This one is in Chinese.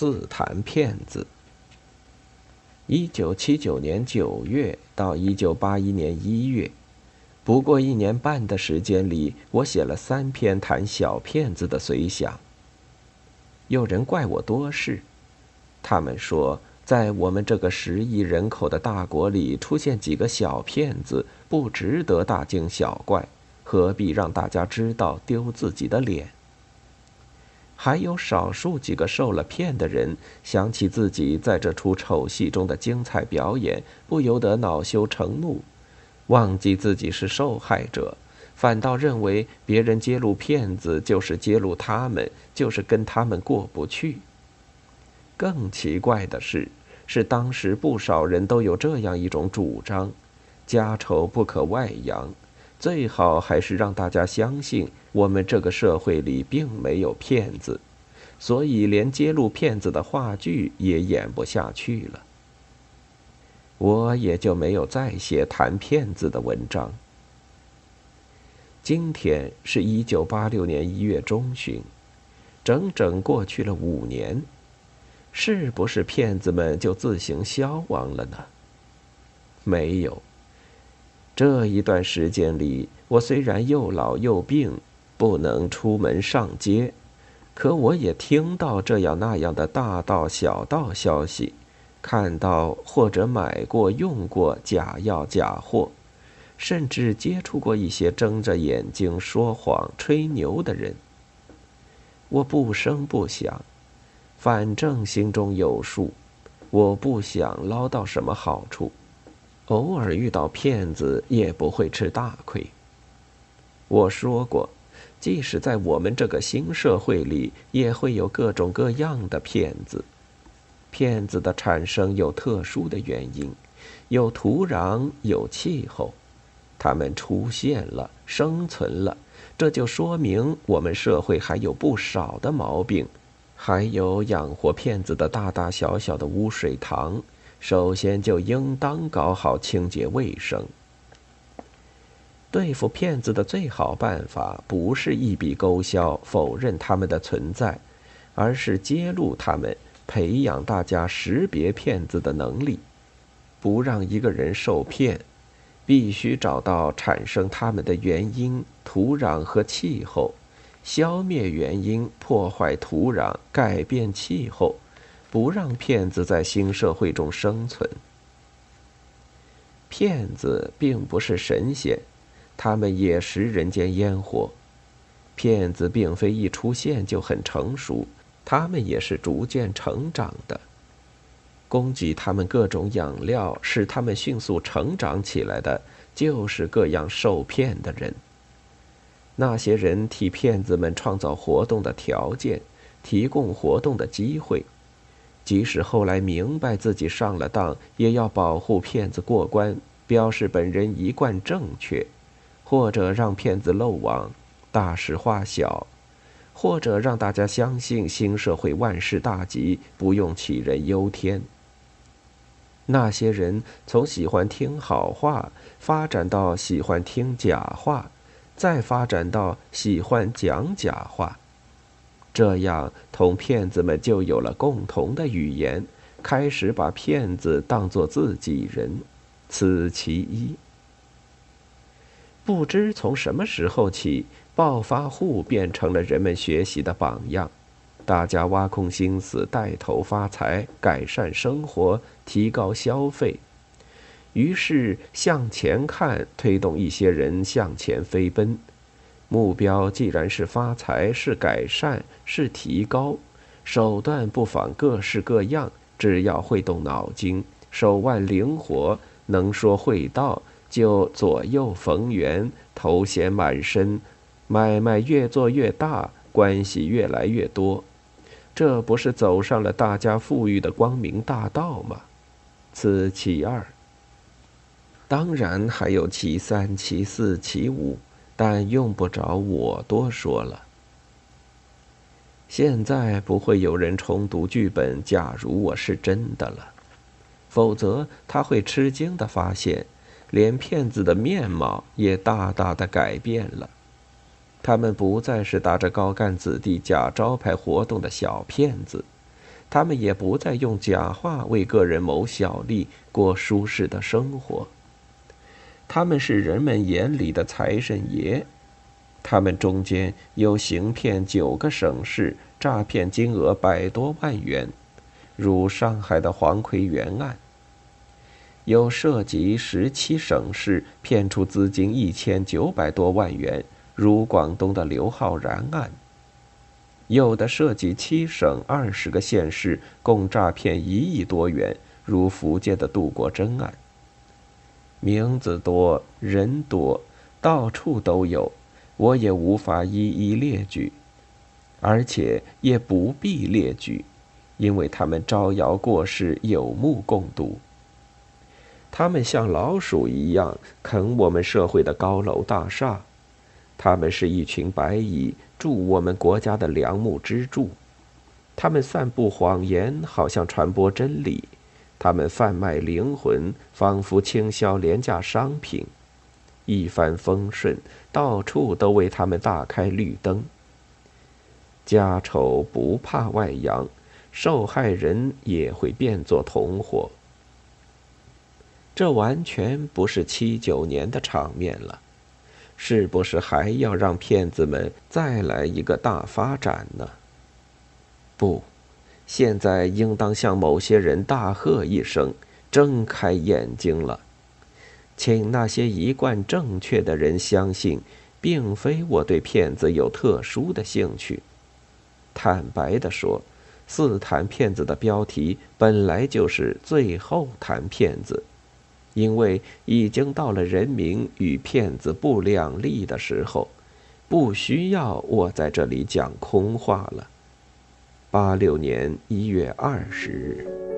四谈骗子。一九七九年九月到一九八一年一月，不过一年半的时间里，我写了三篇谈小骗子的随想。有人怪我多事，他们说，在我们这个十亿人口的大国里，出现几个小骗子不值得大惊小怪，何必让大家知道丢自己的脸？还有少数几个受了骗的人，想起自己在这出丑戏中的精彩表演，不由得恼羞成怒，忘记自己是受害者，反倒认为别人揭露骗子就是揭露他们，就是跟他们过不去。更奇怪的是，是当时不少人都有这样一种主张：家丑不可外扬。最好还是让大家相信，我们这个社会里并没有骗子，所以连揭露骗子的话剧也演不下去了。我也就没有再写谈骗子的文章。今天是一九八六年一月中旬，整整过去了五年，是不是骗子们就自行消亡了呢？没有。这一段时间里，我虽然又老又病，不能出门上街，可我也听到这样那样的大道小道消息，看到或者买过用过假药假货，甚至接触过一些睁着眼睛说谎吹牛的人。我不声不响，反正心中有数，我不想捞到什么好处。偶尔遇到骗子也不会吃大亏。我说过，即使在我们这个新社会里，也会有各种各样的骗子。骗子的产生有特殊的原因，有土壤，有气候，他们出现了，生存了，这就说明我们社会还有不少的毛病，还有养活骗子的大大小小的污水塘。首先就应当搞好清洁卫生。对付骗子的最好办法，不是一笔勾销、否认他们的存在，而是揭露他们，培养大家识别骗子的能力。不让一个人受骗，必须找到产生他们的原因、土壤和气候，消灭原因，破坏土壤，改变气候。不让骗子在新社会中生存。骗子并不是神仙，他们也食人间烟火。骗子并非一出现就很成熟，他们也是逐渐成长的。供给他们各种养料，使他们迅速成长起来的，就是各样受骗的人。那些人替骗子们创造活动的条件，提供活动的机会。即使后来明白自己上了当，也要保护骗子过关，表示本人一贯正确，或者让骗子漏网，大事化小，或者让大家相信新社会万事大吉，不用杞人忧天。那些人从喜欢听好话，发展到喜欢听假话，再发展到喜欢讲假话。这样，同骗子们就有了共同的语言，开始把骗子当作自己人，此其一。不知从什么时候起，暴发户变成了人们学习的榜样，大家挖空心思带头发财，改善生活，提高消费，于是向前看，推动一些人向前飞奔。目标既然是发财，是改善，是提高，手段不妨各式各样。只要会动脑筋，手腕灵活，能说会道，就左右逢源，头衔满身，买卖越做越大，关系越来越多。这不是走上了大家富裕的光明大道吗？此其二。当然还有其三、其四、其五。但用不着我多说了。现在不会有人重读剧本，假如我是真的了，否则他会吃惊的发现，连骗子的面貌也大大的改变了。他们不再是打着高干子弟假招牌活动的小骗子，他们也不再用假话为个人谋小利，过舒适的生活。他们是人们眼里的财神爷，他们中间有行骗九个省市、诈骗金额百多万元，如上海的黄奎元案；有涉及十七省市骗出资金一千九百多万元，如广东的刘浩然案。有的涉及七省二十个县市，共诈骗一亿多元，如福建的杜国珍案。名字多，人多，到处都有，我也无法一一列举，而且也不必列举，因为他们招摇过市，有目共睹。他们像老鼠一样啃我们社会的高楼大厦。他们是一群白蚁，助我们国家的梁木支柱。他们散布谎言，好像传播真理；他们贩卖灵魂，仿佛倾销廉价商品。一帆风顺，到处都为他们大开绿灯。家丑不怕外扬，受害人也会变作同伙。这完全不是七九年的场面了。是不是还要让骗子们再来一个大发展呢？不，现在应当向某些人大喝一声：“睁开眼睛了！”请那些一贯正确的人相信，并非我对骗子有特殊的兴趣。坦白的说，四谈骗子的标题本来就是最后谈骗子。因为已经到了人民与骗子不两立的时候，不需要我在这里讲空话了。八六年一月二十日。